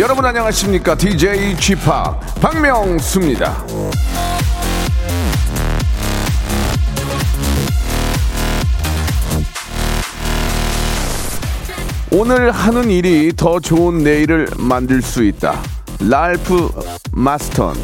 여러분 안녕하십니까? DJ p 박명수입니다. 오늘 하는 일이 더 좋은 내일을 만들 수 있다. 랄프 마스턴.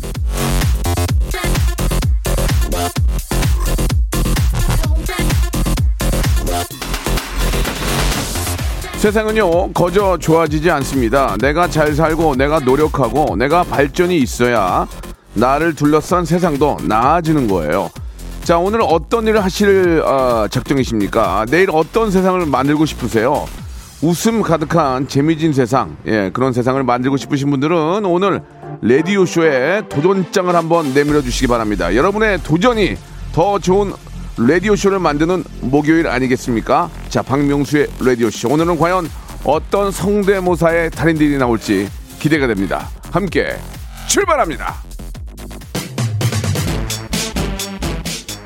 세상은요, 거저 좋아지지 않습니다. 내가 잘 살고, 내가 노력하고, 내가 발전이 있어야 나를 둘러싼 세상도 나아지는 거예요. 자, 오늘 어떤 일을 하실 어, 작정이십니까? 내일 어떤 세상을 만들고 싶으세요? 웃음 가득한 재미진 세상, 예, 그런 세상을 만들고 싶으신 분들은 오늘 라디오쇼에 도전장을 한번 내밀어 주시기 바랍니다. 여러분의 도전이 더 좋은 라디오쇼를 만드는 목요일 아니겠습니까? 자, 박명수의 라디오쇼. 오늘은 과연 어떤 성대모사의 달인들이 나올지 기대가 됩니다. 함께 출발합니다.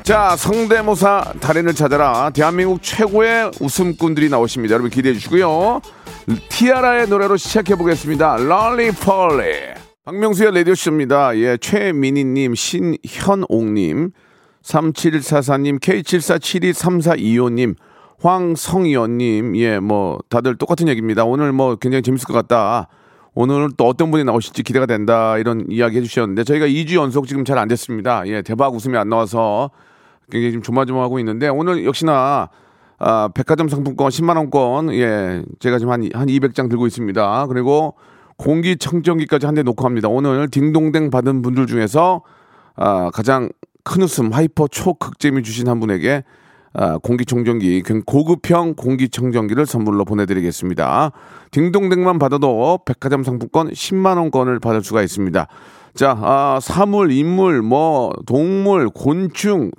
자, 성대모사 달인을 찾아라. 대한민국 최고의 웃음꾼들이 나오십니다. 여러분 기대해 주시고요. 티아라의 노래로 시작해 보겠습니다. 롤리 폴리. 박명수의 라디오쇼입니다. 예, 최민희님, 신현옥님, 3744님, K74723425님, 황성희원님, 예, 뭐, 다들 똑같은 얘기입니다. 오늘 뭐 굉장히 재밌을 것 같다. 오늘 또 어떤 분이 나오실지 기대가 된다. 이런 이야기 해주셨는데, 저희가 2주 연속 지금 잘 안 됐습니다. 예, 대박 웃음이 안 나와서 굉장히 좀 조마조마하고 있는데, 오늘 역시나, 아, 백화점 상품권 10만원권, 예, 제가 지금 한, 한 200장 들고 있습니다. 그리고 공기청정기까지 한 대 놓고 합니다. 오늘 딩동댕 받은 분들 중에서, 아, 가장 큰 웃음, hyper 초극재미 주신 한 분에게 아, 공기청정기, 고급형 공기청정기를 선물로 보내드리겠습니다. 딩동댕만 받아도 백화점 상품권 10만 원권을 받을 수가 있습니다. 자, 아, 사물, 인물, 뭐, 동물, 곤충,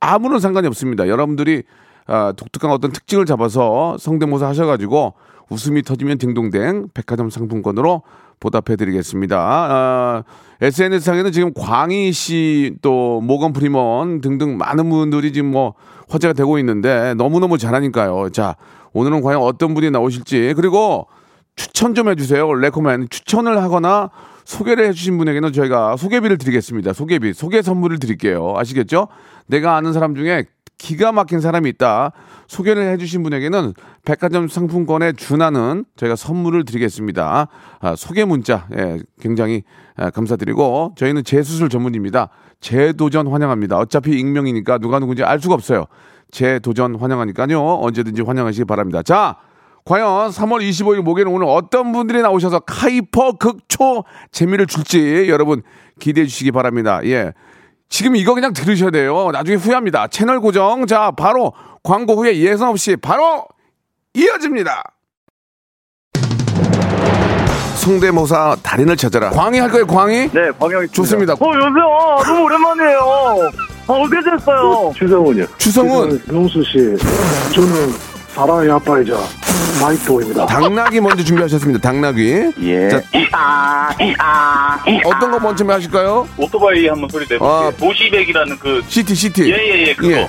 아무런 상관이 없습니다. 여러분들이 아, 독특한 어떤 특징을 잡아서 성대모사 하셔가지고 웃음이 터지면 딩동댕 백화점 상품권으로 보답해드리겠습니다. 아, SNS상에는 지금 광희 씨, 또 모건 프리먼 등등 많은 분들이 지금 뭐 화제가 되고 있는데 너무너무 잘하니까요. 자, 오늘은 과연 어떤 분이 나오실지 그리고 추천 좀 해주세요. recommend 추천을 하거나 소개를 해주신 분에게는 저희가 소개비를 드리겠습니다. 소개비, 소개 선물을 드릴게요. 아시겠죠? 내가 아는 사람 중에 기가 막힌 사람이 있다. 소개를 해주신 분에게는 백화점 상품권에 준하는 저희가 선물을 드리겠습니다. 아, 소개 문자, 예, 굉장히 아, 감사드리고 저희는 재수술 전문입니다. 재도전 환영합니다. 어차피 익명이니까 누가 누군지 알 수가 없어요. 재도전 환영하니까요. 언제든지 환영하시기 바랍니다. 자, 과연 3월 25일 목요일 오늘 어떤 분들이 나오셔서 카이퍼 극초 재미를 줄지 여러분 기대해 주시기 바랍니다. 예. 지금 이거 그냥 들으셔야 돼요. 나중에 후회합니다. 채널 고정. 자, 바로 광고 후에 예선 없이 바로 이어집니다. 성대모사 달인을 찾아라. 광희 할 거예요, 광희? 네, 광영이 좋습니다. 어, 여보세요. 너무 오랜만이에요. 아, 어떻게 됐어요? 추성훈이요. 추성훈, 명수 씨, 저는 사랑이 아빠이자 파이터입니다. 당나귀 먼저 준비하셨습니다. 당나귀. 예. 자, 어떤 거 먼저 하실까요? 오토바이 한번 소리 내볼게요. 아. 시티백이라는 그, 시티, 시티. 예, 예, 예, 그거.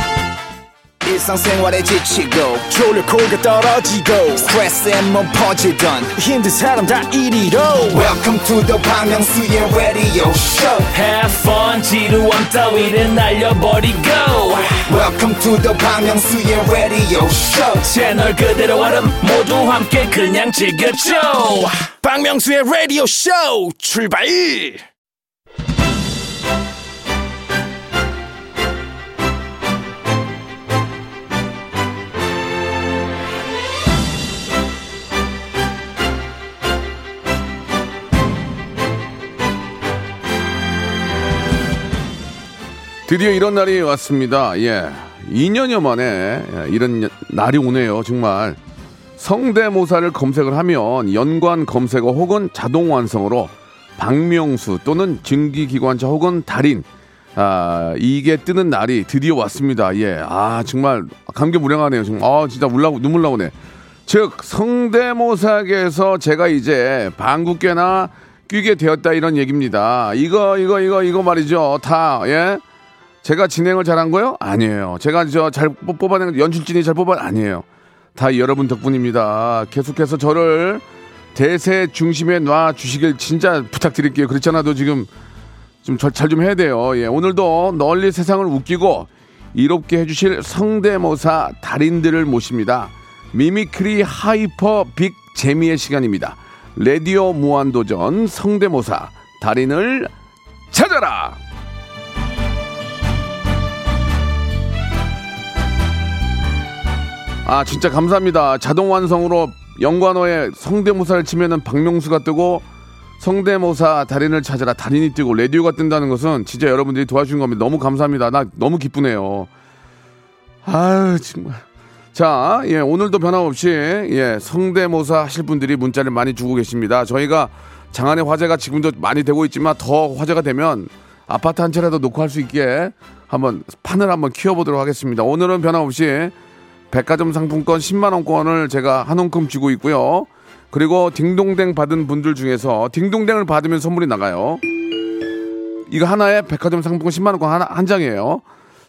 일상생활에 지치고, 졸려 코가 떨어지고, 스트레스에 몸 퍼지던, 힘든 사람 다 이리로. welcome to the Bang Myung-soo's radio show Have fun 지루함 따위를 날려버리고 welcome to the Bang Myung-soo's radio show 채널 그대로 얼음 모두 함께 그냥 즐겨줘 박명수의 라디오 쇼 출발 드디어 이런 날이 왔습니다. 예. 2년여 만에 예, 이런 날이 오네요. 정말. 성대모사를 검색을 하면 연관 검색어 혹은 자동 완성으로 박명수 또는 증기기관차 혹은 달인 아, 이게 뜨는 날이 드디어 왔습니다. 예. 아, 정말 감개무량하네요. 정말. 아, 진짜 울라고 눈물 나오네. 즉 성대모사계에서 제가 이제 방국계나 끼게 되었다 이런 얘기입니다. 이거 이거 이거 이거 말이죠. 다 예. 제가 진행을 잘한 거요? 아니에요. 제가 저 잘 뽑아낸 연출진이 잘 뽑아 아니에요. 다 여러분 덕분입니다. 계속해서 저를 대세 중심에 놔 주시길 진짜 부탁드릴게요. 그렇잖아도 지금 좀 잘 좀 해야 돼요. 예, 오늘도 널리 세상을 웃기고 이롭게 해주실 성대모사 달인들을 모십니다. mimicry hyper 빅 재미의 시간입니다. 레디오 무한도전 성대모사 달인을 찾아라! 아 진짜 감사합니다. 자동 완성으로 연관어에 성대모사를 치면은 박명수가 뜨고 성대모사 달인을 찾아라 달인이 뜨고 라디오가 뜬다는 것은 진짜 여러분들이 도와주신 겁니다. 너무 감사합니다. 나 너무 기쁘네요. 아유 정말. 자, 예, 오늘도 변함없이 예, 성대모사 하실 분들이 문자를 많이 주고 계십니다. 저희가 장안의 화제가 지금도 많이 되고 있지만 더 화제가 되면 아파트 한 채라도 놓고 할 수 있게 한번 판을 한번 키워보도록 하겠습니다. 오늘은 변함없이 백화점 상품권 10만 원권을 제가 한 움큼 쥐고 있고요. 그리고 딩동댕 받은 분들 중에서 딩동댕을 받으면 선물이 나가요. 이거 하나에 백화점 상품권 10만 원권 하나 한 장이에요.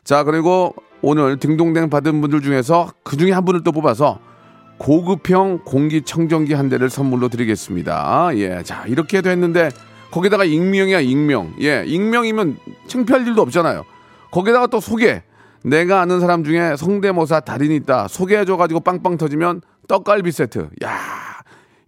자, 그리고 오늘 딩동댕 받은 분들 중에서 그 중에 한 분을 또 뽑아서 고급형 공기청정기 한 대를 선물로 드리겠습니다. 예. 자, 이렇게 됐는데 거기다가 익명이야, 익명. 예. 익명이면 창피할 일도 없잖아요. 거기다가 또 소개. 내가 아는 사람 중에 성대모사 달인이 있다. 소개해줘가지고 빵빵 터지면 떡갈비 세트. 야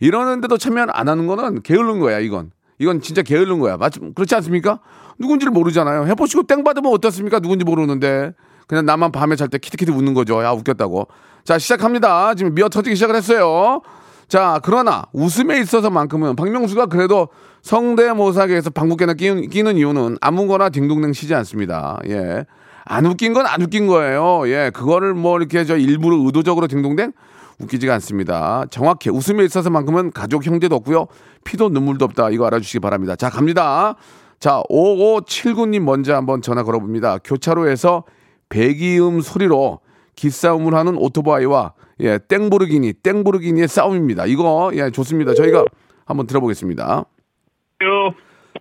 이러는데도 참여 안 하는 거는 게으른 거야, 이건. 이건 진짜 게으른 거야. 맞, 그렇지 않습니까? 누군지를 모르잖아요. 해보시고 땡 받으면 어떻습니까? 누군지 모르는데. 그냥 나만 밤에 잘 때 키티키티 웃는 거죠. 야, 웃겼다고. 자, 시작합니다. 지금 미어 터지기 시작을 했어요. 자, 그러나 웃음에 있어서만큼은 박명수가 그래도 성대모사계에서 방국계나 끼는, 끼는 이유는 아무거나 딩동댕 치지 않습니다. 예. 안 웃긴 건 안 웃긴 거예요. 예, 그거를 뭐 이렇게 저 일부러 의도적으로 딩동댕 웃기지가 않습니다. 정확해. 웃음에 있어서만큼은 가족 형제도 없고요. 피도 눈물도 없다. 이거 알아주시기 바랍니다. 자, 갑니다. 자, 5579님 먼저 한번 전화 걸어봅니다. 교차로에서 배기음 소리로 기싸움을 하는 오토바이와 예, 땡보르기니, 땡보르기니의 싸움입니다. 이거 예, 좋습니다. 저희가 한번 들어보겠습니다.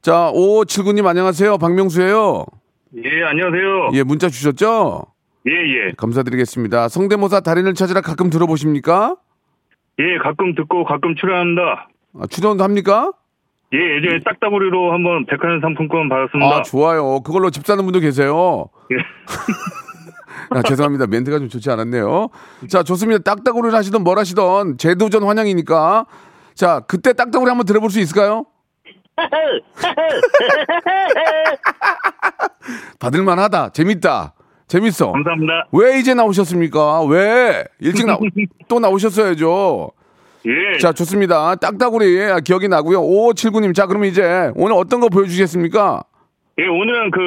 자, 5579님 안녕하세요. 박명수예요. 예, 안녕하세요. 예, 문자 주셨죠? 예, 예. 감사드리겠습니다. 성대모사 달인을 찾으라 가끔 들어보십니까? 예, 가끔 듣고 가끔 출연합니다. 아, 출연도 합니까? 예, 예전에 딱따구리로 한번 백화점 상품권 받았습니다. 아, 좋아요. 그걸로 집 사는 분도 계세요. 예. 아, 죄송합니다. 멘트가 좀 좋지 않았네요. 자, 좋습니다. 딱따구리를 하시던 뭘 하시던 재도전 환영이니까. 자, 그때 딱따구리 한번 들어볼 수 있을까요? 받을만 하다. 재밌다. 재밌어. 감사합니다. 왜 이제 나오셨습니까? 왜? 일찍 나, 또 나오셨어야죠. 예. 자, 좋습니다. 딱따구리 아, 기억이 나고요. 5579님. 자, 그럼 이제 오늘 어떤 거 보여주시겠습니까? 예, 오늘은 그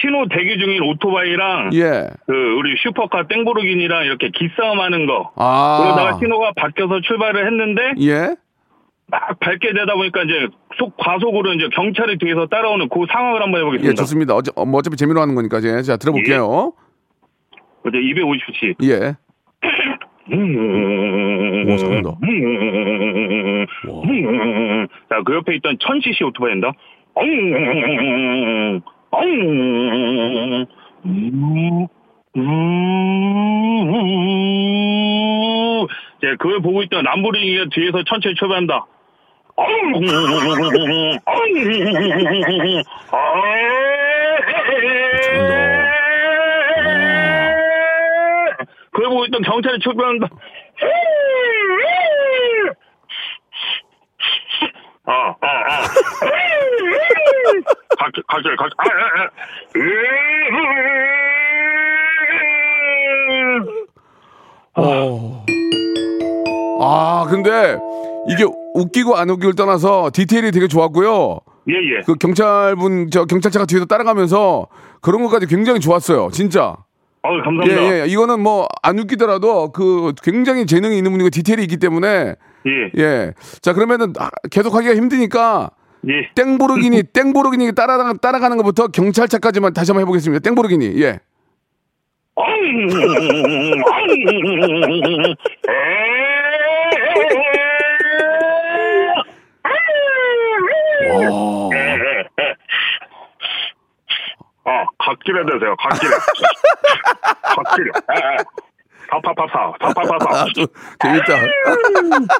신호 대기 중인 오토바이랑 예. 그 우리 슈퍼카 땡보르기니랑 이렇게 기싸움 하는 거. 아. 그러다가 신호가 바뀌어서 출발을 했는데 예. 막 밟게 되다 보니까 이제 속 과속으로 이제 경찰이 뒤에서 따라오는 그 상황을 한번 예, 해보겠습니다. 좋습니다. 어차, 어, 뭐 어차피 재미로 하는 거니까 이제 자 들어볼게요. 이제 250cc. 예. 오, 잘한다. 자, 그 옆에 있던 1000cc 오토바이입니다. 자, 그걸 보고 있던 람보르기니가 뒤에서 천천히 출발한다. 그걸 보고 있던 경찰이 출발한다. 아, 아, 아. 갈게, 갈게, 갈게. 아, 근데 이게 웃기고 안 웃기를 떠나서 디테일이 되게 좋았고요. 예, 예. 그 경찰분 저 경찰차가 뒤에서 따라가면서 그런 것까지 굉장히 좋았어요. 진짜. 아유, 감사합니다. 예, 예. 이거는 뭐 안 웃기더라도 그 굉장히 재능이 있는 분이고 디테일이 있기 때문에 예. 예. 자, 그러면은 아, 계속 하기가 힘드니까 예. 땡보르기니 땡보르기니 따라 따라가는 것부터 경찰차까지만 다시 한번 해 보겠습니다. 땡보르기니. 예. 아, 갓길에 되세요, 갓길에. 갓길에. 예, 예. 파파파파, 파파파파. 아, 또 재밌다.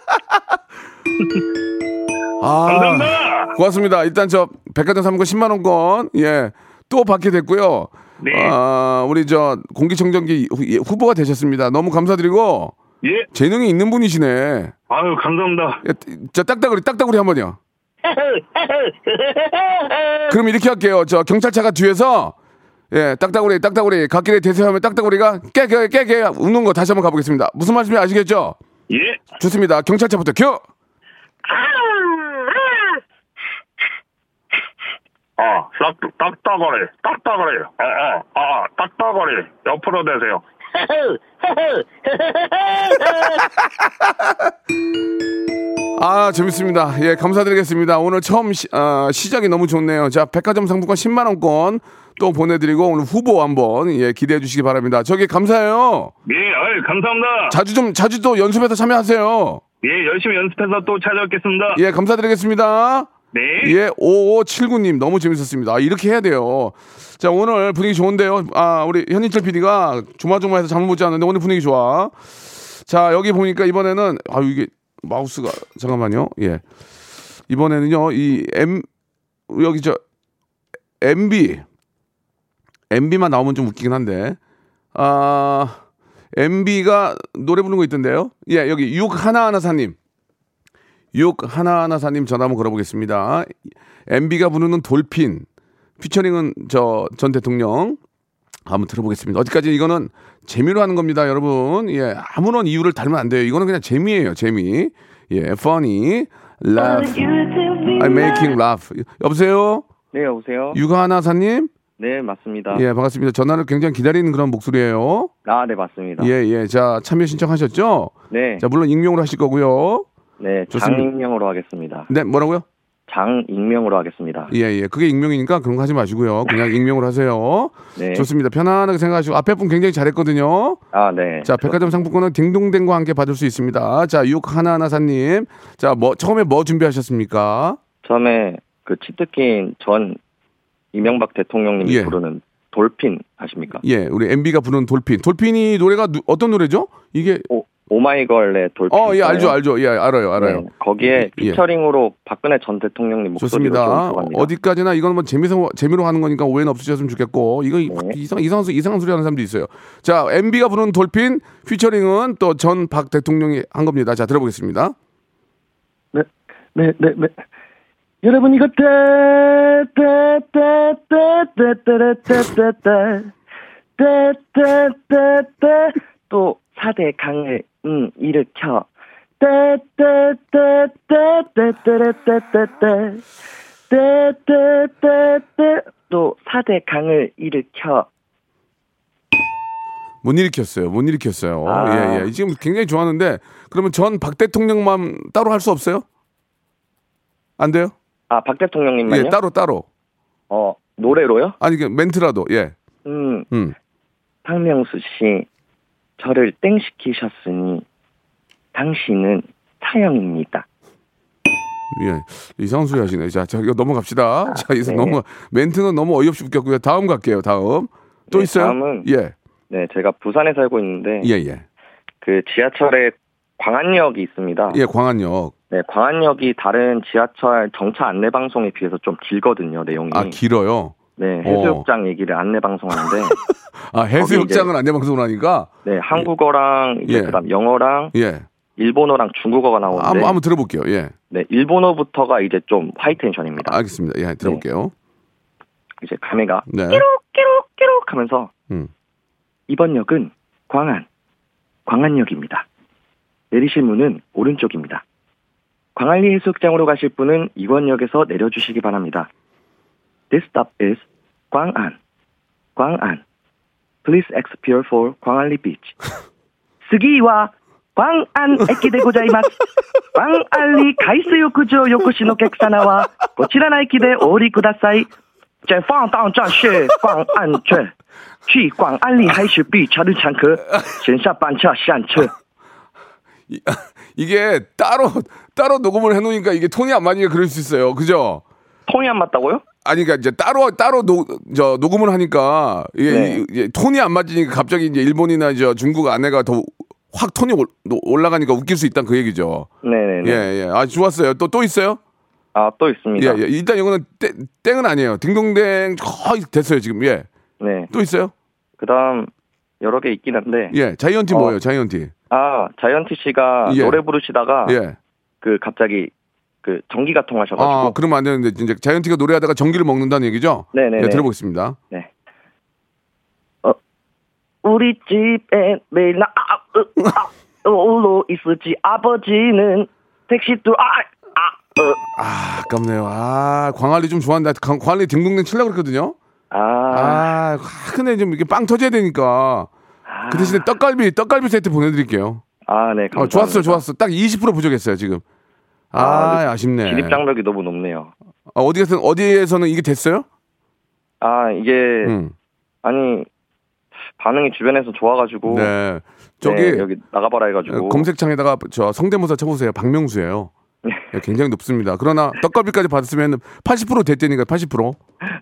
아, 감사합니다. 고맙습니다. 일단 저 백화점 상품권 10만 원권 예. 또 받게 됐고요. 네. 아, 우리 저 공기청정기 후- 예, 후보가 되셨습니다. 너무 감사드리고 예. 재능이 있는 분이시네. 아유, 감사합니다. 예, 저 딱따구리 딱따구리 한 번요. 그럼 이렇게 할게요. 저 경찰차가 뒤에서 예, 딱따구리 딱따구리 갓길에 대세하면 딱따구리가 깨깨 깨깨 웃는 거 다시 한번 가보겠습니다. 무슨 말씀인지 아시겠죠? 예. 좋습니다. 경찰차부터 큐. 아, 딱, 딱따거리, 딱따거리. 아, 아, 아, 딱따거리. 옆으로 대세요. 아 재밌습니다. 예 감사드리겠습니다. 오늘 처음 시, 아, 시작이 너무 좋네요. 자 백화점 상품권 10만 원권 또 보내드리고 오늘 후보 한번 예 기대해 주시기 바랍니다. 저기 감사해요. 예, 아유, 감사합니다. 자주 좀 자주 또 연습해서 참여하세요. 예, 열심히 연습해서 또 찾아뵙겠습니다. 예 감사드리겠습니다. 네. 예 5579님 너무 재밌었습니다. 아, 이렇게 해야 돼요. 자 오늘 분위기 좋은데요. 아 우리 현인철 PD가 조마조마해서 잠을 못 잤는데 오늘 분위기 좋아. 자 여기 보니까 이번에는 아 이게 마우스가 잠깐만요. 예 이번에는요 이 M 여기 저 MB MB만 나오면 좀 웃기긴 한데 아 MB가 노래 부르는 거 있던데요. 예 여기 6 하나하나 사님 6 하나하나 사님 전화 한번 걸어보겠습니다. MB가 부르는 돌핀 피처링은 저 전 대통령 한번 들어보겠습니다. 어디까지 이거는 재미로 하는 겁니다, 여러분. 예, 아무런 이유를 달면 안 돼요. 이거는 그냥 재미예요, 재미. 예, funny, laugh, I'm making laugh. 여보세요, 네, 여보세요? 유가하나사님. 네, 맞습니다. 예, 반갑습니다. 전화를 굉장히 기다리는 그런 목소리예요. 아, 네, 맞습니다. 예, 예. 자, 참여 신청하셨죠? 네, 자, 물론 익명으로 하실 거고요. 네, 좋습니다. 장익명으로 하겠습니다. 네, 뭐라고요? 장 익명으로 하겠습니다. 예, 예. 그게 익명이니까 그런 거 하지 마시고요. 그냥 익명으로 하세요. 네. 좋습니다. 편안하게 생각하시고 앞에 분 굉장히 잘했거든요. 아, 네. 자, 백화점 상품권은 딩동댕과 함께 받을 수 있습니다. 자, 6 하나하나 사님. 자, 뭐, 처음에 뭐 준비하셨습니까? 처음에 그 치트킨 전 이명박 대통령님이 예. 부르는 돌핀 아십니까? 예, 우리 MB가 부르는 돌핀. 돌핀이 노래가 누- 어떤 노래죠? 이게, 오, 오마이걸의 돌핀. 어, 예, 알죠, 알죠. 예, 알아요, 알아요. 네, 거기에 예. 피처링으로 박근혜 전 대통령님 목소리로 좋습니다. 어디까지나 이건 뭐 재미로, 재미로 하는 거니까 오해는 없으셨으면 좋겠고, 이거 네. 이상, 이상한, 소- 이상한 소리 하는 사람도 있어요. 자, MB가 부르는 돌핀, 피처링은 또 전 박 대통령이 한 겁니다. 자, 들어보겠습니다. 네, 네, 네, 네. 여러분 이거 또 4대 강을 음, 일으켜 또 4대 강을 일으켜 못 일으켰어요. 못 일으켰어요. 아. 예, 예. 지금 굉장히 좋아하는데, 그러면 전 박 대통령만 따로 할 수 없어요? 안 돼요? 아 박 대통령님만요? 예, 따로, 따로. 어 노래로요? 아니, 그 멘트라도, 예. 음 음. 박명수 씨, 저를 땡시키셨으니 당신은 사형입니다. 예. 소리 하시네. 자, 자, 이거 넘어갑시다. 자, 이제 네. 너무, 멘트는 너무 어이없이 웃겼고요. 다음 갈게요, 다음. 또 네, 있어요? 다음은 예. 네, 제가 부산에 살고 있는데 예, 예. 그 지하철에 광안역이 있습니다. 예, 광안역. 네, 광안역이 다른 지하철 정차 안내 방송에 비해서 좀 길거든요, 내용이. 아, 길어요. 네, 해수욕장 얘기를 안내 방송하는데 아, 해수욕장은 안내 방송을 하니까? 네, 한국어랑 예. 그다음 영어랑 예. 일본어랑 중국어가 나오는데 한번, 한번 들어볼게요. 예. 네, 일본어부터가 이제 좀 하이 텐션입니다. 알겠습니다. 예, 들어볼게요. 이제 가메가 네. 끼룩 끼룩 끼룩 하면서 음. 이번 역은 광안, 광안역입니다. 내리실 문은 오른쪽입니다. 광안리 해수욕장으로 가실 분은 이원역에서 내려주시기 바랍니다. This stop is 광안. 광안. Please expire for 광안리 beach. 스기와 광안 에키데 고자이마스. 광안리 가이스요쿠조 요코시노 객사나와 고치라 나이키데 오리 쿠다사이. 解放到战士广安镇，去广安里海水比查日常客，线下班车上车。 이, 이게 따로 따로 녹음을 해놓으니까 이게 톤이 안 맞으니까 그럴 수 있어요. 그죠? 통이 안 맞다고요? 아니 그러니까 이제 따로 따로 노, 저 녹음을 하니까 이게, 네. 이게 톤이 안 맞으니까 갑자기 이제 일본이나 저 중국 아내가 더 확 톤이 올, 올라가니까 웃길 수 있다 는 그 얘기죠. 네네네. 예, 예. 아, 좋았어요. 또, 또 있어요? 아, 또 있습니다. 예, 예. 일단 이거는 땡, 땡은 아니에요. 딩동댕 거의 됐어요, 지금. 예. 네. 또 있어요? 그 다음, 여러 개 있긴 한데. 예. 자이언티 어. 뭐예요, 자이언티? 아, 자이언티 씨가 예. 노래 부르시다가, 예. 그, 갑자기, 그, 전기가 통하셔가지고. 아, 그러면 안 되는데, 이제 자이언티가 노래하다가 전기를 먹는다는 얘기죠? 네네네. 예, 들어보겠습니다. 네. 어, 우리 집에 매일 나, 아, 으, 아, 홀로 있을지 아버지는 택시 뚫, 아, 아, 으. 아, 아깝네요. 아, 광안리 좀 좋아한다. 광- 광안리 딩동댕 치려고 그랬거든요? 아, 아, 근데 좀 이게 빵 터져야 되니까. 그 대신에 떡갈비, 떡갈비 세트 보내드릴게요. 아, 네, 감사합니다. 어, 좋았어, 좋았어. 딱 20% 부족했어요, 지금. 아, 아, 아 쉽네 진입 장벽이 너무 높네요. 어, 어디에서, 어디에서는 이게 됐어요? 아, 이게, 응. 아니, 반응이 주변에서 좋아가지고. 네. 저기, 네, 여기 나가봐라 해가지고. 어, 검색창에다가 저 성대모사 쳐보세요. 박명수예요. 네. 예, 굉장히 높습니다. 그러나 떡갈비까지 받았으면 80% 됐다니까 80%.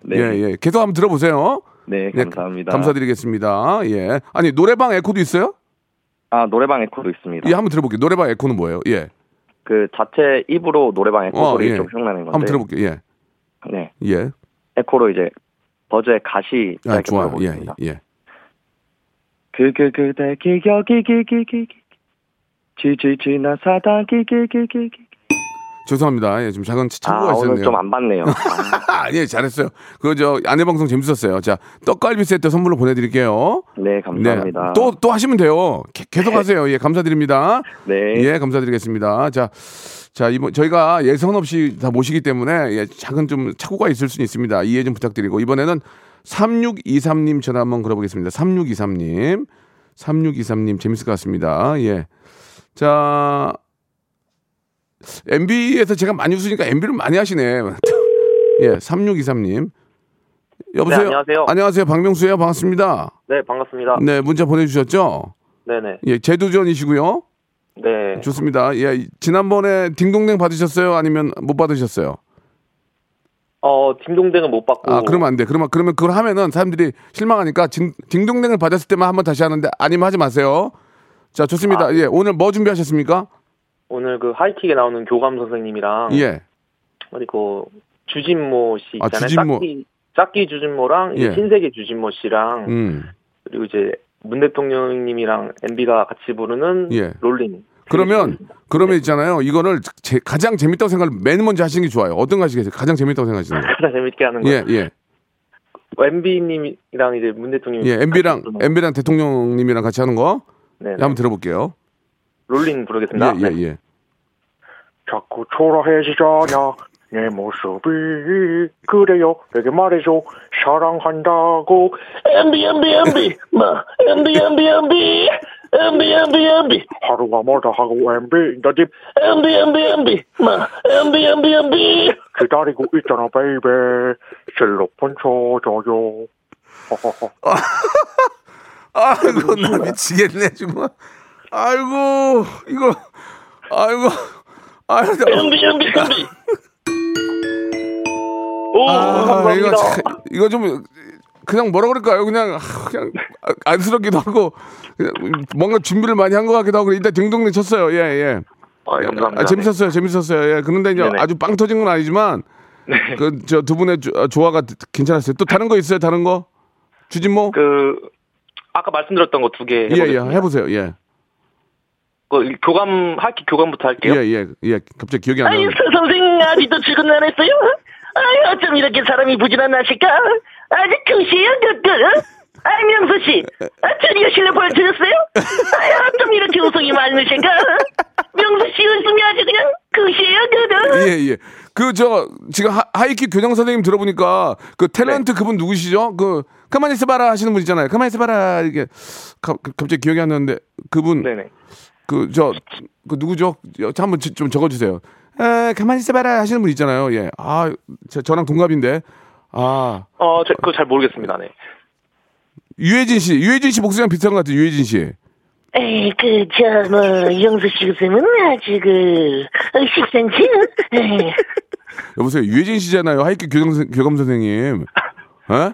네. 예, 예. 계속 한번 들어보세요. 네, 예, 감사합니다. 감사드리겠습니다. 예. 아니, 노래방 에코도 있어요? 아, 노래방 에코도 있습니다. 예, 한번 들어볼게요. 노래방 에코는 뭐예요? 예. 그 자체 입으로 노래방 에코 어, 소리 예. 좀 흉내는 건데. 한번 들어볼게요. 예. 네. 예. 에코로 이제 버즈의 가시 아, 좋아요. 예. 예. 그그 그대 기겨 기기기기기 지지지나 사다 기기기기기 죄송합니다. 예, 좀 작은 아 착오가 오늘 있었네요. 좀안 봤네요. 아, 아, 예, 잘했어요. 그, 저, 아내 방송 재밌었어요. 자, 떡갈비 세트 선물로 보내드릴게요. 네 감사합니다. 또, 또 하시면 돼요. 게- 계속 하세요. 예, 감사드립니다. 네. 예, 감사드리겠습니다. 자, 자, 이번, 저희가 예선 없이 다 모시기 때문에, 예, 작은 좀 착오가 있을 수는 있습니다. 이해 좀 부탁드리고, 이번에는 3623님 전화 한번 걸어보겠습니다. 3623님. 3623님, 재밌을 것 같습니다. 예. 자, MB에서 제가 많이 웃으니까 MB를 많이 하시네. 예, 3623님. 여보세요? 네, 안녕하세요. 안녕하세요. 박명수예요. 반갑습니다. 네, 반갑습니다. 네, 문자 보내주셨죠? 네네. 예, 재도전이시고요. 네. 좋습니다. 예, 지난번에 딩동댕 받으셨어요? 아니면 못 받으셨어요? 어, 딩동댕은 못 받고. 아, 그러면 안 돼. 그러면 그러면 그걸 하면은 사람들이 실망하니까 딩, 딩동댕을 받았을 때만 한번 다시 하는데 아니면 하지 마세요. 자, 좋습니다. 아. 예, 오늘 뭐 준비하셨습니까? 오늘 그 하이킥에 나오는 교감 선생님이랑. 예. 그리고 주진모 씨 아, 있잖아요. 주진모. 짝기, 짝기 주진모랑 예. 신세계 주진모 씨랑 음. 그리고 이제 문 대통령님이랑 MB가 같이 부르는 예. 롤링. 그러면 그러면 있잖아요. 이거를 제- 가장 재밌다고 생각을 맨 먼저 하시는 게 좋아요. 어떤 거 하시겠어요? 가장 재밌다고 생각하시는 거. 가장 재밌게 하는 거. 예, 예. MB님이랑 이제 문 대통령이. 예, MB랑 MB랑 대통령님이랑 같이 하는 거. 네. 예, 한번 들어볼게요. 롤링 부르겠습니다. 예, 예, 예. 자꾸 초라해지잖아 내 모습이 그래요. 내게 말해줘. 사랑한다고. MB MB MB 뭐 MB MB MB MB MB MB 하루가 멀다 하고 MB 너집. MB MB MB 뭐 MB MB MB 기다리고 있잖아 베이베. 셀로폰 쳐줘요. 아이고 나 미치겠네 정말. 아이고 이거 아이고 아이고 MB 오 아, 감사합니다. 이거 참- 이거 좀 그냥 뭐라 그럴까요? 그냥 아, 그냥 아- 안쓰럽기도 하고 뭔가 준비를 많이 한 것 같기도 하고 일단 딩동댕 쳤어요. 예 예. 아, 감사합니다. 아, 재밌었어요. 재밌었어요. 예. 그런데 이제 네네. 아주 빵 터진 건 아니지만 그저 두 분의 조- 아, 조화가 괜찮았어요. 또 다른 거 있어요? 다른 거? 주진모? 그 아까 말씀드렸던 거 두개 예, 해보겠습니다. 예, 해보세요. 예. 그 교감 하이킥 교감부터 할게요. 예, 예, 예. 갑자기 기억이 안 아유 나요. 서 선생 아직도 출근 안 했어요? 아유 어쩜 이렇게 사람이 부지런하실까? 아직 2시에요 그그 아이 명수 씨 아, 드디어 실내 보여드렸어요? 아유 어쩜 이렇게 웃음이 많으신가? 명수 씨 웃음이 아주 그냥 2시에요 예, 예. 그, 저, 지금 하, 하이킥 교장 선생님 들어보니까 그 탤런트 그분 누구시죠? 그, 가만히 있어봐라 하시는 분 있잖아요. 가만히 있어봐라. 이게, 가, 갑자기 기억이 안 나는데 그분, 네네. 그, 저, 그 누구죠? 저 한번 지- 좀 적어주세요. 에, 가만히 있어봐라 하시는 분 있잖아요. 예. 아, 저, 저랑 동갑인데. 아, 어, 저, 그거 잘 모르겠습니다. 네. 유해진 씨. 유해진 씨 목소리랑 비슷한 것 같아요. 유해진 씨. 에이, 그, 저, 뭐, 영수 씨 쌤은 아주 그, 어, 식상치? 에이, 여보세요. 유해진 씨잖아요. 하이킥 교감, 선- 교감 선생님. 어?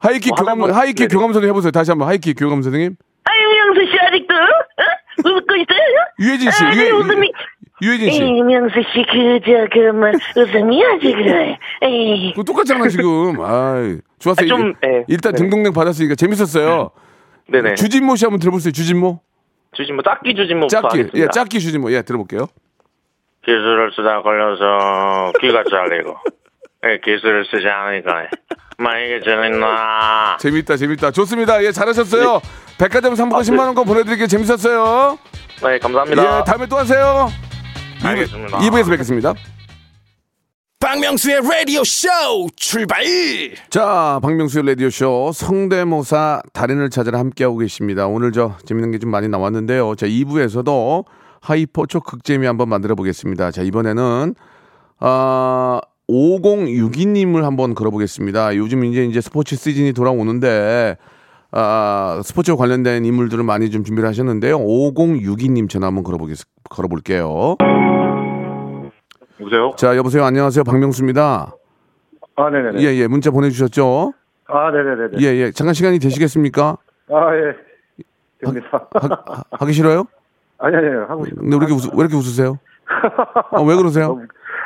하이킥 뭐 교감, 하이킥 네네. 교감 선생님 해보세요. 다시 한번 하이킥 교감 선생님. 아유, 영수 씨 아직도, 어? 웃고 있어요? 유해진 씨. 아주 유해, 웃음이, 유해진 씨. 에이, 명수 씨, 그, 저, 그, 뭐, 웃음이 아주 그래. 에이. 그거 똑같잖아, 지금. 아이, 좋았어요. 아, 좀, 일- 예. 일단 네. 등등등 받았으니까 재밌었어요. 네네. 주진모 씨 한번 들어보세요. 주진모. 주진모, 짝기 주진모부터 짝기. 예, 짝기 주진모. 예, 들어볼게요. 기술을 쓰다 걸려서 귀가 잘리고 예, 기술을 쓰지 않으니까 만약에 재밌나 재밌다, 재밌다. 좋습니다. 예, 잘하셨어요. 백화점 상품권 아, 10만 원권 보내드릴게요. 재밌었어요. 네 감사합니다 예, 다음에 또 하세요. 알겠습니다 2부에서 뵙겠습니다. 박명수의 라디오 쇼 출발 자, 박명수의 라디오 쇼 성대모사 달인을 찾아라 함께하고 계십니다. 오늘 저 재밌는 게 좀 많이 나왔는데요. 자, 2부에서도 hyper 초 극재미 한번 만들어 보겠습니다. 자, 이번에는, 아, 5062님을 한번 걸어보겠습니다. 요즘 이제 이제 스포츠 시즌이 돌아오는데, 아, 스포츠와 관련된 인물들을 많이 좀 준비를 하셨는데요. 5062님 전화 한번 걸어보겠, 걸어볼게요. 여보세요? 자, 여보세요. 안녕하세요. 박명수입니다. 아, 네네네. 예, 예. 문자 보내주셨죠? 아, 네네네네. 예, 예. 잠깐 시간이 되시겠습니까? 아, 예. 됩니다. 하, 하기 싫어요? 아니, 아니, 아니, 하고 싶어요. 근데 왜 이렇게, 웃, 왜 이렇게 웃으세요? 어, 왜 그러세요?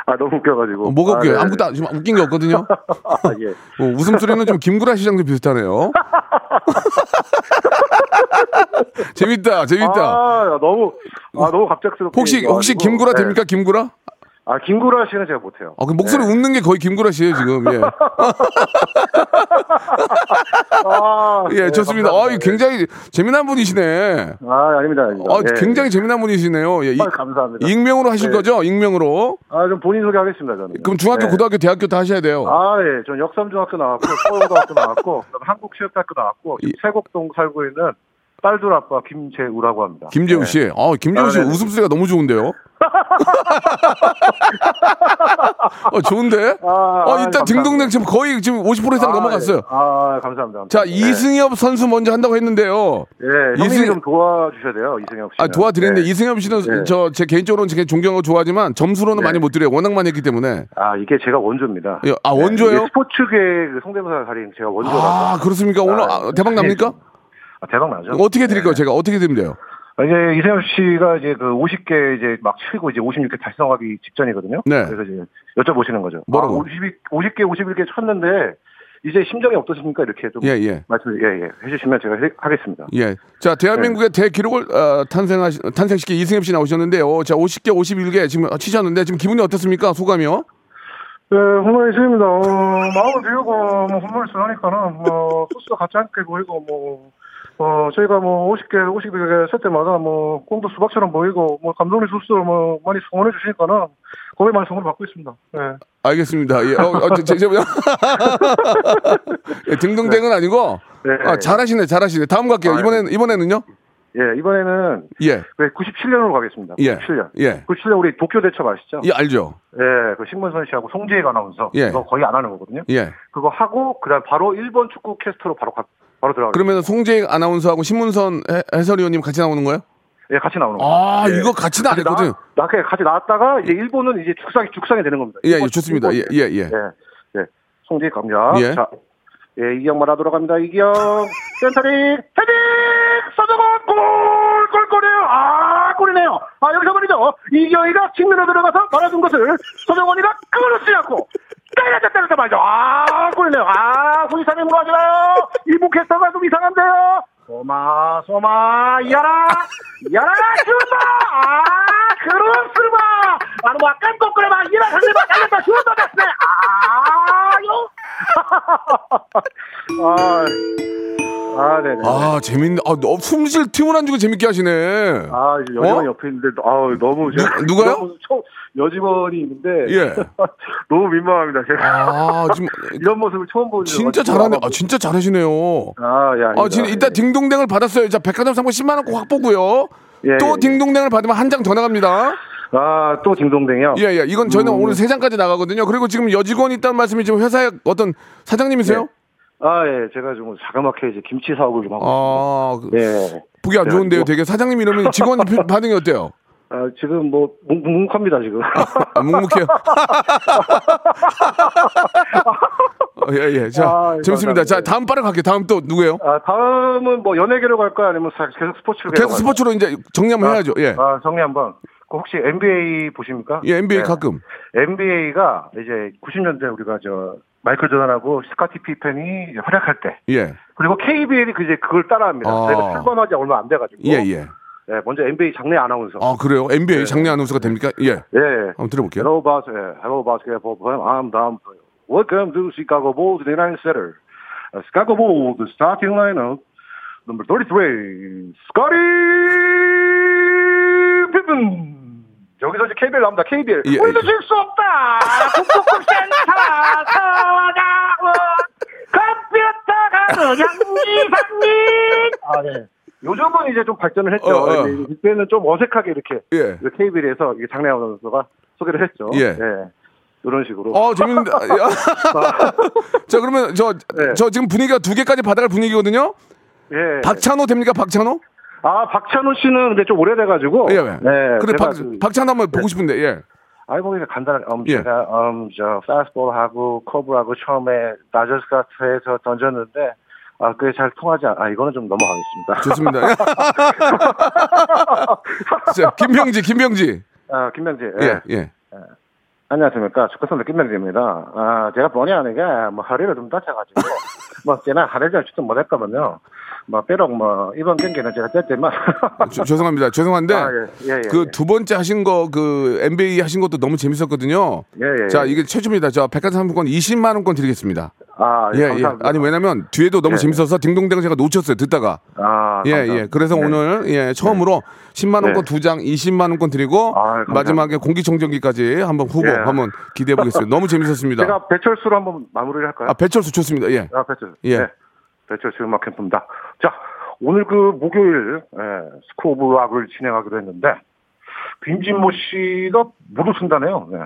아, 너무 웃겨가지고. 어, 뭐가 아, 웃겨요? 네네네. 아무것도 안- 지금 웃긴 게 없거든요? 아, 예. 어, 웃음소리는 좀 김구라 시장도 비슷하네요. 재밌다, 재밌다. 아, 너무, 아, 너무 갑작스럽게. 혹시, 혹시. 김구라 네. 됩니까? 김구라? 아, 김구라 씨는 제가 못해요. 아, 그 목소리 네. 웃는 게 거의 김구라 씨예요, 지금. 예. 아, 예, 네, 좋습니다. 감사합니다. 아, 굉장히 재미난 분이시네. 아, 아닙니다, 아닙니다. 아, 예. 굉장히 재미난 분이시네요. 예. 이- 아, 감사합니다. 익명으로 하실 네. 거죠? 익명으로. 아, 좀 본인 소개하겠습니다, 저는. 그럼 중학교, 네. 고등학교, 대학교 다 하셔야 돼요. 아, 예. 전 역삼중학교 나왔고, 서울고등학교 나왔고, 한국체육대학교 나왔고, 세곡동 살고 있는 딸둘 아빠 김재우라고 합니다. 김재우 네. 씨. 아, 김재우 아, 씨 네네. 웃음소리가 너무 좋은데요? 어, 좋은데? 아, 어, 아, 일단. 딩동댕 지금 거의 지금 50% 이상 아, 넘어갔어요. 예. 아, 감사합니다. 자, 네. 이승엽 선수 먼저 한다고 했는데요. 예, 형님이 이승- 좀 도와주셔야 돼요, 이승엽 씨. 아, 도와드리는데 이승엽 씨는 네. 저제 개인적으로는 되게 존경하고 좋아하지만 점수로는 네. 많이 못 드려요. 워낙 많이 했기 때문에. 아, 이게 제가 원조입니다. 예, 아, 원조예요? 스포츠계 그 성대모사 달인 제가 원조라서. 아, 그렇습니까? 오늘 아, 아, 대박 납니까? 아, 대박 나죠. 어떻게 드릴까요? 네. 제가 어떻게 드리면 돼요? 아, 이제 이승엽 씨가 이제 그 50개 이제 막 치고 이제 56개 달성하기 직전이거든요. 네. 그래서 이제 여쭤보시는 거죠. 뭐라고? 아, 50, 50개, 51개 쳤는데 이제 심정이 어떠십니까? 이렇게 좀 예, 예. 말씀 예, 예. 해주시면 제가 해, 하겠습니다. 예. 자, 대한민국의 대기록을 어, 탄생하시, 탄생시키 이승엽 씨 나오셨는데요. 자, 50개, 51개 지금 치셨는데 지금 기분이 어떻습니까? 소감이요? 네, 홈런이 있습니다. 어, 마음을 비우고 뭐 홈런을 쓰니까는 뭐 소스가 같지 않게 보이고 뭐 어, 저희가 뭐 50개, 50개 셀 때마다 뭐 꽁도 수박처럼 보이고 뭐 감독님 소스를 뭐 많이 성원해 주시니까는 거기에 많이 성원을 받고 있습니다. 네. 알겠습니다. 예. 어, 어, 제, 제, 제, 예, 등등댕은 아니고 네. 아, 잘하시네, 잘하시네. 다음 갈게요. 아, 이번에는 이번에는요? 예, 이번에는 예, 97년으로 가겠습니다. 예, 97년. 예, 97년 우리 도쿄 대첩 아시죠? 예, 알죠. 예, 그 신문선 씨하고 송재익 아나운서 예. 그거 거의 안 하는 거거든요. 예. 그거 하고 그다음 바로 일본 축구 캐스터로 바로 가, 바로 들어가. 그러면 송재익 아나운서하고 신문선 해, 해설위원님 같이 나오는 거예요? 예, 같이 나오는 거예요. 아, 예. 이거 같이 나- 했거든. 나, 그냥 같이 나왔다가 이제 일본은 이제 죽상이 죽상이 되는 겁니다. 예, 예, 좋습니다. 예, 일본- 예, 예. 예, 예. 송재익 갑니다. 예. 자, 예, 이경 말아 돌아갑니다. 이경 센터링 헤딩 서정원 골 골골이에요. 아 골이네요. 아 여기서 말이죠. 이경이가 측면으로 들어가서 말아준 것을 서정원이가 끊어지 않고 때렸다 때렸다 말이죠. 아 골이네요. 아 소지사님 뭐하시나요? 이부 캐스터가 좀 이상한데요. 소마 소마 야라 야라 슈마 아 그런 스마 아뭐 아깐 거꾸로마 이라 살리마 살렸다 슈마 됐네 아요 아, 아, 네네. 아, 재밌네. 아, 너, 숨쉴 틈을 안 주고 재밌게 하시네. 아, 이제 여직원이 어? 옆에 있는데, 아 너무. 누- 누가요? 처음- 여직원이 있는데. 예. 너무 민망합니다, 제가. 아, 지금 이런 모습을 처음 보는 진짜 잘하네. 아, 진짜 잘하시네요. 아, 예. 아, 진짜 이따 딩동댕을 받았어요. 자, 백화점 상품 10만 원 꼭 확보고요. 예, 또 예, 예. 딩동댕을 받으면 한 장 더 나갑니다. 아, 또 딩동댕이요? 예, 예. 이건 저희는 음. 오늘 세 장까지 나가거든요. 그리고 지금 여직원이 있다는 말씀이 지금 회사의 어떤 사장님이세요? 아, 예. 제가 좀 자그맣게 이제 김치 사업을 좀 하고. 아, 그- 예. 보기 안 네, 좋은데요. 뭐- 되게 사장님 이러면 직원 표- 반응이 어때요? 아, 지금 뭐, 묵- 묵묵합니다, 지금. 아, 묵묵해요. 어, 예, 예. 자, 아, 예, 재밌습니다. 자, 감사합니다. 다음 빠르게 갈게요. 다음 또 누구예요? 아, 다음은 뭐 연예계로 갈까요? 아니면 사- 계속 스포츠로 계속 갈까요? 스포츠로 이제 정리 한번 해야죠. 예. 아, 정리 한번. 그 혹시 NBA 보십니까? 예, NBA 네. 가끔. NBA가 이제 90년대 우리가 저 마이클 조던하고 스카티 피펜이 활약할 때 예. 그리고 KBL이 그 이제 그걸 따라합니다. 아. 저희가 출범하지 얼마 안 돼가지고. 예, 예. 네, 먼저 NBA 장내 아나운서. 아, 그래요? NBA 네. 장례 아나운서가 됩니까? 예. 예. 한번 들어볼게요. Hello, bas- 예, hello, basketball player. I'm Dom. Welcome to Chicago Bulls United Center. Uh, Chicago Bulls, the starting lineup. Number 33, Scotty Pippen. 여기서 이제 KBL 나옵니다. KBL. 예, 우리도 예. 질수 없다. 북극국 센터 서가원 컴퓨터가 양이상님. 아 네. 요즘은 이제 좀 발전을 했죠. 어, 어. 근데 이때는 좀 어색하게 이렇게 예. KBL에서 장례 아나운서가 소개를 했죠. 예. 이런 식으로. 어, 재밌는데. 야. 자, 그러면 저, 네. 저 지금 분위기가 두 개까지 받아갈 분위기거든요? 예. 박찬호 됩니까? 박찬호? 아 박찬호 씨는 근데 좀 오래돼가지고. 예, 예. 네. 그래, 제가 박, 그- 박찬호 한번 보고 싶은데, 예. 아이 뭐 그냥 간단하게 음, 예. 제가 음저 패스트볼하고 커브하고 처음에 다저스 카트에서 던졌는데 아 그게 잘 통하지 않. 아 이거는 좀 넘어가겠습니다. 좋습니다. 자, 김병지, 김병지. 아 김명재. 예, 예. 안녕하십니까 축구 선수 김명재입니다. 아 제가 본의 아니게 뭐 허리를 좀 다쳐가지고 뭐 제가 하루를 출전 못했거든요. 뭐 비록 뭐 이번 경기는 제가 쨌지만 저- 죄송합니다. 죄송한데 아, 예, 예, 예, 그 예. 두 번째 하신 거 그 NBA 하신 것도 너무 재밌었거든요. 예, 예, 자, 예. 이게 최초입니다. 저 백화점 상품권 20만 원권 드리겠습니다. 아, 예, 예. 아니 왜냐면 뒤에도 너무 예. 재밌어서 딩동댕 제가 놓쳤어요. 듣다가. 아, 예, 감사합니다. 예. 그래서 네. 오늘 예, 처음으로 10만 원권 네. 두장 20만 원권 드리고 아. 마지막에 공기청정기까지 한번 후보 예. 한번 기대해 보겠습니다. 너무 재밌었습니다. 제가 배철수로 한번 마무리를 할까요? 아, 배철수 좋습니다. 예. 아, 배철수. 예. 네. 배철수 음악 캠프입니다. 자, 오늘 그 목요일 예, School of Rock을 진행하기로 했는데 임진모 씨가 못 오신다네요. 네.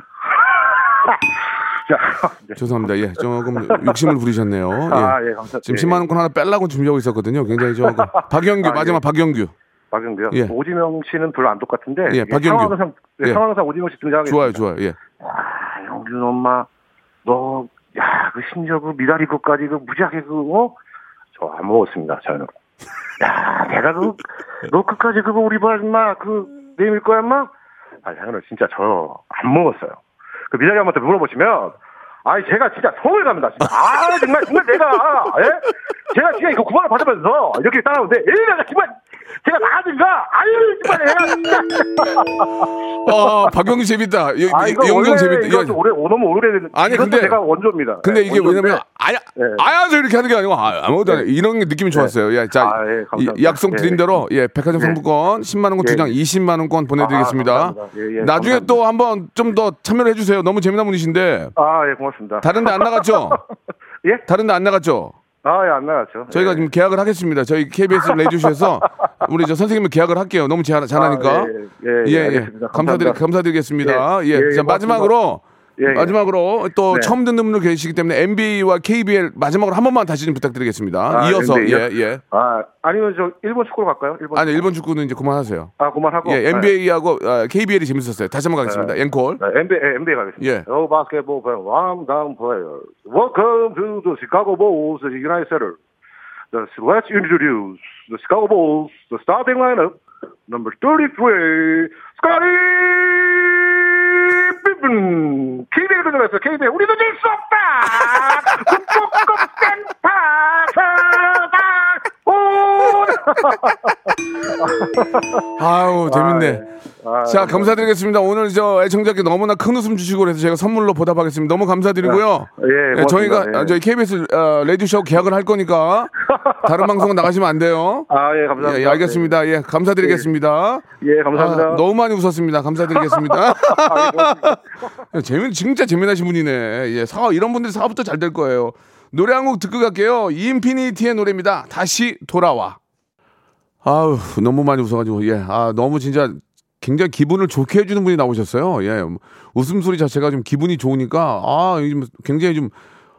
자, 네. 죄송합니다. 예. 조금 욕심을 부리셨네요. 예. 아, 예, 감사합니다. 지금 예, 10만 원권 하나 빼려고 준비하고 있었거든요. 굉장히 좀 그- 박영규 아, 마지막 예. 박영규. 박영규요. 예. 오지명 씨는 별로 안 똑같은데 예, 박영규. 상황상 네, 예. 상황상 오지명 씨 등장하겠습니다. 좋아요, 좋아요. 예. 아, 영균 엄마, 너, 야, 그 심지어 그 미다리 것까지 그 무지하게 그, 어? 저 안 먹었습니다, 저는. 야, 내가 그, 너 끝까지 그거 우리 봐, 임마, 그, 내밀 거야, 임마? 아, 저는 진짜 저 안 먹었어요. 그 미다리 엄마한테 물어보시면, 아니, 제가 진짜 서울 갑니다, 진짜. 아, 정말, 정말 내가, 예? 제가 진짜 이거 9만원 받으면서 이렇게 따라오는데, 에이가 정말, 제가 나가든가, 아유, 내가 진짜. 아, 박영규 재밌다. 예, 아, 이거 영경 재밌다. 이거 예. 좀 오래, 너무 오래된. 아니, 근데- 제가 원조입니다. 근데 네, 이게 원조인데. 왜냐면 아야 네. 아야서 이렇게 하는 게 아니고 아, 아무것도 아니에요. 이런 느낌이 좋았어요. 예, 자 아, 예, 약속 드린 예. 대로 예 백화점 예. 상품권 10만 원권 두 예. 장 20만 원권 보내드리겠습니다. 아. 예, 예, 나중에 감사합니다. 또 한번 좀 더 참여를 해주세요. 너무 재미난 분이신데 아, 예, 고맙습니다. 다른데 안 나갔죠? 예? 다른데 안 나갔죠? 아, 예, 안 나갔죠. 저희가 예. 지금 계약을 하겠습니다. 저희 KBS 레디오쇼에서 우리 저 선생님을 계약을 할게요. 너무 잘, 잘하니까. 아, 예, 예, 예, 알겠습니다. 감사드리, 감사합니다. 감사드리겠습니다. 예. 예, 예, 자. 마지막으로 예, 예. 마지막으로 또 네. 처음 듣는 분들 계시기 때문에 NBA와 KBL 마지막으로 한 번만 다시 좀 부탁드리겠습니다. 아, 이어서 요? 예, 예. 아, 아니면 저 일본 축구로 갈까요? 일본. 아니, 일본 축구는 이제 그만하세요. 아, 그만하고. 예, NBA하고 KBL이 재밌었어요. 다시 한 번 가겠습니다. 네. 앵콜. 네, NBA, 예, NBA 가겠습니다. 예. Oh, basketball player, I'm down player. Welcome to the Chicago Bulls, the United Center. The, let's introduce the Chicago Bulls, the starting lineup. Number 33, Scotty Pippen. KBL로 들어갔어, KBL. 우리도 질 수 없다! 북극급 센터, 오! 아우, 재밌네. 아, 자, 감사드리겠습니다. 오늘 저 애청자께 너무나 큰 웃음 주시고 그래서 제가 선물로 보답하겠습니다. 너무 감사드리고요. 예, 고맙습니다. 저희가 예. 아, 저희 KBS 어, 라디오쇼 계약을 할 거니까 다른 방송 나가시면 안 돼요. 아, 예, 감사합니다. 예, 예, 알겠습니다. 예, 감사드리겠습니다. 예, 감사합니다. 아, 너무 많이 웃었습니다. 감사드리겠습니다. 재미 진짜 재미나신 분이네. 예, 사업 이런 분들이 사업부터 잘될 거예요. 노래 한 곡 듣고 갈게요. 인피니티의 노래입니다. 다시 돌아와. 아우 너무 많이 웃어가지고 예, 아 너무 진짜 굉장히 기분을 좋게 해주는 분이 나오셨어요. 예, 웃음소리 자체가 좀 기분이 좋으니까 아 굉장히 좀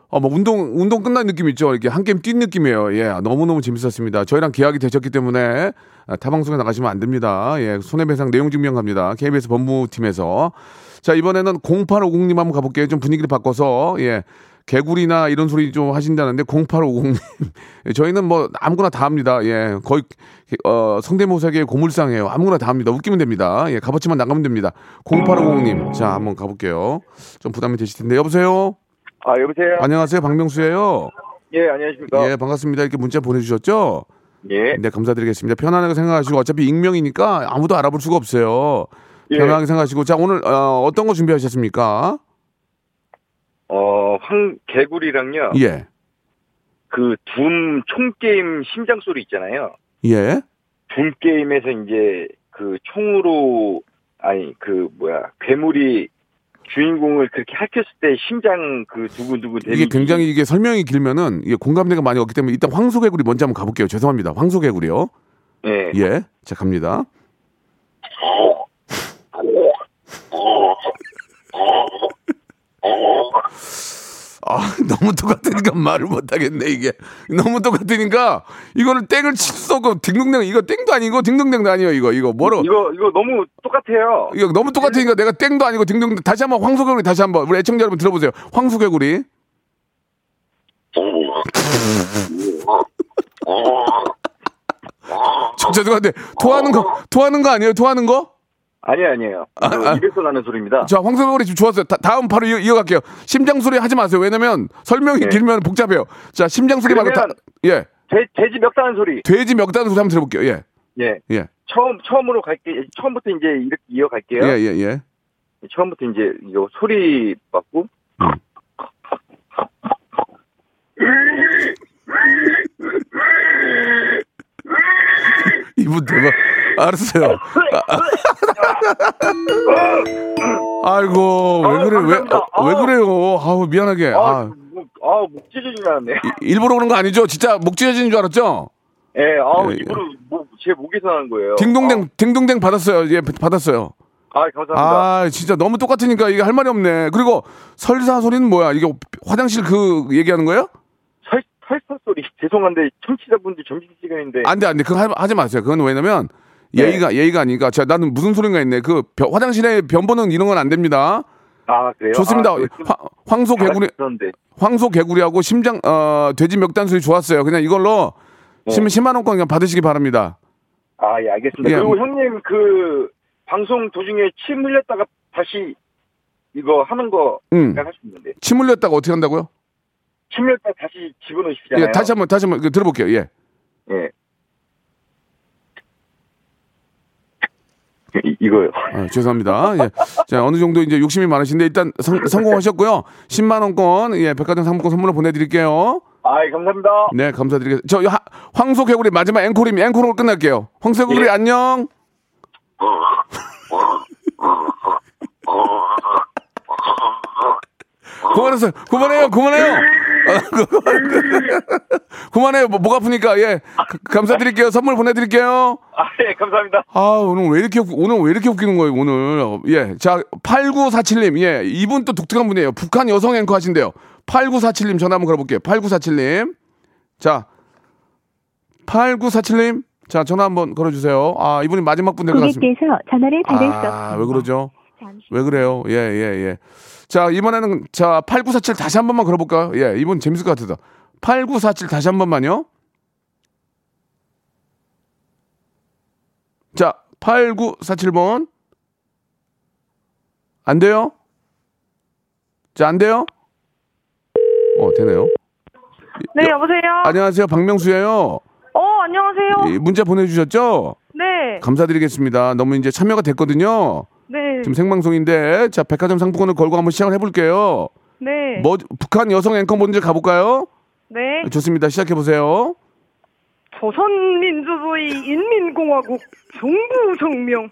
어, 뭐 운동 운동 끝난 느낌 있죠. 이렇게 한 게임 뛴 느낌이에요. 예, 너무 너무 재밌었습니다. 저희랑 계약이 되셨기 때문에 아, 타 방송에 나가시면 안 됩니다. 예, 손해배상 내용 증명 갑니다. KBS 법무팀에서 자 이번에는 0850님 한번 가볼게요. 좀 분위기를 바꿔서 예. 개구리나 이런 소리 좀 하신다는데 0850님 저희는 뭐 아무거나 다 합니다. 예, 거의 어, 성대모사계의 고물상이에요. 아무거나 다 합니다. 웃기면 됩니다. 예, 값어치만 나가면 됩니다. 0850님 자 한번 가볼게요. 좀 부담이 되실 텐데 여보세요. 아 여보세요. 안녕하세요, 박명수예요. 예 안녕하십니까. 예, 반갑습니다. 이렇게 문자 보내주셨죠? 예. 네, 감사드리겠습니다. 편안하게 생각하시고 어차피 익명이니까 아무도 알아볼 수가 없어요. 예. 편안하게 생각하시고 자 오늘 어, 어떤 거 준비하셨습니까? 어, 황 개구리랑요. 예, 그 둠 총 게임 심장 소리 있잖아요. 예. 둠 게임에서 이제 그 총으로 아니 그 뭐야 괴물이 주인공을 그렇게 할켰을 때 심장 그 두근두근 대리 이게 굉장히 이게 설명이 길면은 이게 공감대가 많이 없기 때문에 일단 황소개구리 먼저 한번 가볼게요. 죄송합니다. 황소개구리요. 예. 예, 자 갑니다. 아 너무 똑같으니까 말을 못하겠네 이게. 너무 똑같으니까 이거를 땡을 칠 수 없고 딩동댕 이거 땡도 아니고 딩동댕도 아니에요 이거. 이거 뭐로? 이거 이거 너무 똑같아요. 이거 너무 똑같으니까 내가 땡도 아니고 딩동댕 다시 한 번 황소개구리 다시 한 번 우리 애청자 여러분 들어보세요. 황소개구리. 저 죄송한데 토하는 거 토하는 거 아니에요 토하는 거? 아니 아니에요. 아, 이거 아. 입에서 나는 소리입니다. 자, 황소개구리 지금 좋았어요. 다, 다음 바로 이어, 이어 갈게요. 심장 소리 하지 마세요. 왜냐면 설명이 네. 길면 복잡해요. 자, 심장 소리 말고 다, 예. 돼, 돼지 멱다는 소리. 돼지 멱다는 소리 한번 들어볼게요. 예. 예. 예. 처음 처음으로 갈게. 처음부터 이제 이렇게 이어 갈게요. 예, 예, 예. 처음부터 이제 이거 소리 맞고 이분 대박. 알았어요. 아, 이고 왜 그래? 왜, 어, 왜 그래요? 아우, 미안하게. 아, 아, 목, 아, 목 찢어진 줄 알았네. 이- 일부러 그런 거 아니죠? 진짜 목 찢어지는 줄 알았죠? 예, 아우, 예, 예. 입으로 목, 제 목에서 나는 거예요. 딩동댕, 딩동댕 받았어요. 예, 받았어요. 아, 아, 감사합니다. 아, 진짜 너무 똑같으니까 이게 할 말이 없네. 그리고 설사 소리는 뭐야? 이게 화장실 그 얘기하는 거예요? 설, 설설 소리. 죄송한데, 청취자분들 점심 시간인데. 안 돼, 안 돼. 그거 하- 하지 마세요. 그건 왜냐면 네. 예의가, 예의가 아니니까. 자, 나는 무슨 소린가 있네. 그 벼- 화장실에 변 보는 이런 건 안 됩니다. 아, 그래요? 좋습니다. 아, 좀 화- 황소 개구리. 황소 개구리하고 심장, 어, 돼지 멱단 소리 좋았어요. 그냥 이걸로 네. 10, 10만 원권 그냥 받으시기 바랍니다. 아, 예, 알겠습니다. 예. 그리고 형님, 그, 방송 도중에 침 흘렸다가 다시 이거 하는 거 응. 제가 할수 있는데. 침 흘렸다가 어떻게 한다고요? 침 흘렸다가 다시 집어넣으시잖아요. 예, 다시 한번, 다시 한번 그 들어볼게요. 예. 예. 이, 이거요. 아, 죄송합니다. 예. 자, 어느 정도 이제 욕심이 많으신데 일단 성, 성공하셨고요. 10만 원권, 예, 백화점 상품권 선물로 보내 드릴게요. 아, 감사합니다. 네, 감사드리겠습니다. 저 하- 황소 개구리 마지막 앵콜임 앵콜로 끝날게요. 황소 개구리 예. 안녕. 그만하세요. 그만해요. 그만해요. 아, 그만해요. 뭐, 목 아프니까 예. 가- 감사드릴게요. 선물 보내드릴게요. 아, 예, 감사합니다. 아, 오늘 왜 이렇게, 웃- 오늘 왜 이렇게 웃기는 거예요, 오늘. 예. 자, 8947님. 예. 이분 또 독특한 분이에요. 북한 여성 앵커 하신대요. 8947님 전화 한번 걸어볼게요. 8947님. 자, 8947님. 자, 전화 한번 걸어주세요. 아, 이분이 마지막 분될것 같습니다. 고객께서 전화를 받을 수 아. 왜 그러죠? 잠시 왜 그래요? 예, 예, 예. 자, 이번에는, 자, 8947 다시 한 번만 걸어볼까요? 예, 이분 재밌을 것 같아서. 8947 다시 한 번만요. 자, 8947번. 안 돼요? 자, 안 돼요? 어, 되네요. 네, 여 보세요? 안녕하세요. 박명수예요 어, 안녕하세요. 예, 문자 보내주셨죠? 네. 감사드리겠습니다. 너무 이제 참여가 됐거든요. 네. 지금 생방송인데 자 백화점 상품권을 걸고 한번 시작을 해볼게요. 네. 뭐 북한 여성 앵커 먼저 가볼까요? 네. 좋습니다. 시작해 보세요. 조선민주주의 인민공화국 정부성명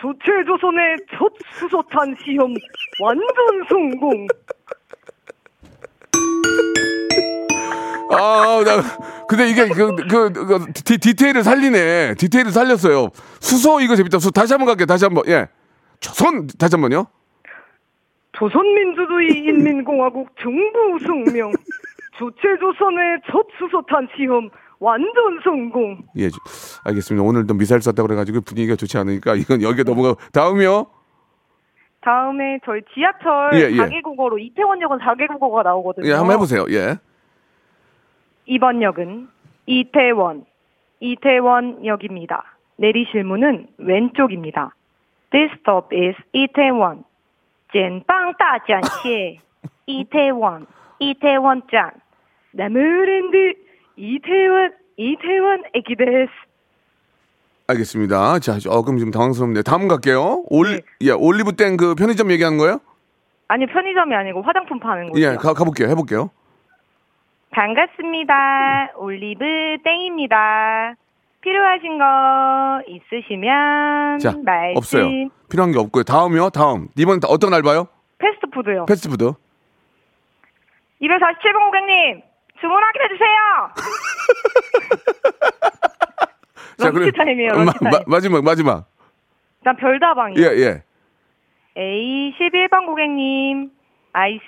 조체조선의 첫 수소탄 시험 완전 성공. 아, 나 근데 이게 그, 그, 그 디, 디테일을 살리네. 디테일을 살렸어요. 수소 이거 재밌다. 수 다시 한번 갈게요. 다시 한번. 예. 조선 다시 한번요. 조선민주주의 인민공화국 정부 성명 조체조선의 첫 수소탄 시험 완전 성공. 예, 주- 알겠습니다. 오늘 또 미사일 쐈다 그래가지고 분위기가 좋지 않으니까 이건 여기에 넘어가. 다음이요. 다음에 저희 지하철 예, 예. 4개국어로 이태원역은 4개국어가 나오거든요. 예, 한번 해보세요. 예. 이번 역은 이태원, 이태원역입니다. 내리실 문은 왼쪽입니다. This stop is 이태원. 简빵大展시 이태원, 이태원站. 나무랜드 이태원 이태원 애기 데스. 알겠습니다. 자, 그럼 지금 당황스럽네요. 다음 갈게요. 올리, 네. 예, 올리브 땡 그 편의점 얘기하는 거예요? 아니, 편의점이 아니고 화장품 파는 거예요. 예, 가, 가볼게요. 해볼게요. 반갑습니다. 올리브 땡입니다. 필요하신 거 있으시면 자, 말씀. 없어요. 필요한 게 없고요. 다음이요. 다음. 이번 어떤 알바요? 패스트푸드요. 패스트푸드. 247번 고객님. 주문하 lunch time이에요. 마, lunch time. 마, 마지막, 마지막. 난 별다방이요. 예, 예. A 11번 고객님 아이스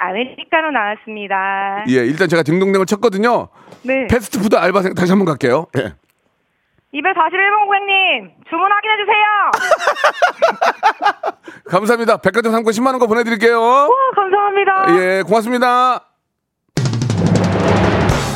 아메리카노 나왔습니다. 예, 일단 제가 딩동댕을 쳤거든요. 네. 패스트푸드 알바생 다시 한번 갈게요. 예. 241번 고객님 주문 확인해 주세요. 감사합니다. 백화점 상권 10만 원거 보내드릴게요. 와, 감사합니다. 예, 고맙습니다.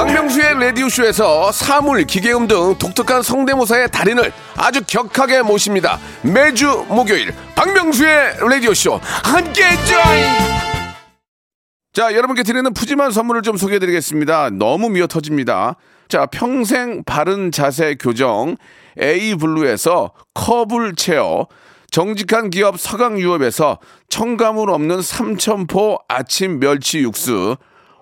박명수의 라디오쇼에서 사물, 기계음 등 독특한 성대모사의 달인을 아주 격하게 모십니다. 매주 목요일 박명수의 라디오쇼 함께 join! 자, 여러분께 드리는 푸짐한 선물을 좀 소개해 드리겠습니다. 너무 미어 터집니다. 자, 평생 바른 자세 교정 에이블루에서 커블 체어 정직한 기업 서강유업에서 첨가물 없는 삼천포 아침 멸치 육수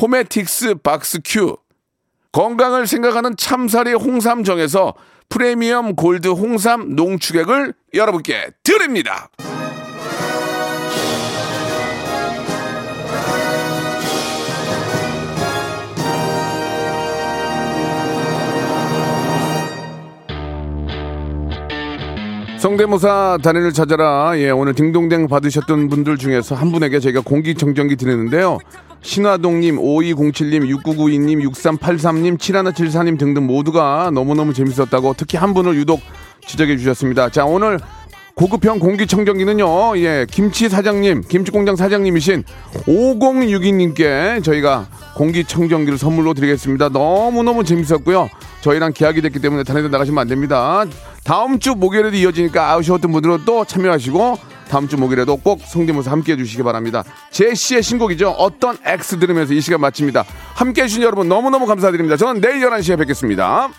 호메틱스 박스 큐, 건강을 생각하는 참사리 홍삼정에서 프리미엄 골드 홍삼 농축액을 여러분께 드립니다. 성대모사 단연을 찾아라. 예, 오늘 딩동댕 받으셨던 분들 중에서 한 분에게 저희가 공기청정기 드리는데요. 신화동님, 5207님, 6992님, 6383님, 7174님 등등 모두가 너무너무 재밌었다고 특히 한 분을 유독 지적해 주셨습니다. 자, 오늘 고급형 공기청정기는요, 예, 김치 사장님, 김치공장 사장님이신 5062님께 저희가 공기청정기를 선물로 드리겠습니다. 너무너무 재밌었고요. 저희랑 계약이 됐기 때문에 데 나가시면 안 됩니다. 다음 주 목요일에도 이어지니까 아쉬웠던 분들은 또 참여하시고 다음 주 목요일에도 꼭 성대모사 함께 해주시기 바랍니다. 제시의 신곡이죠. 어떤 X 들으면서 이 시간 마칩니다. 함께 해주신 여러분 너무너무 감사드립니다. 저는 내일 11시에 뵙겠습니다.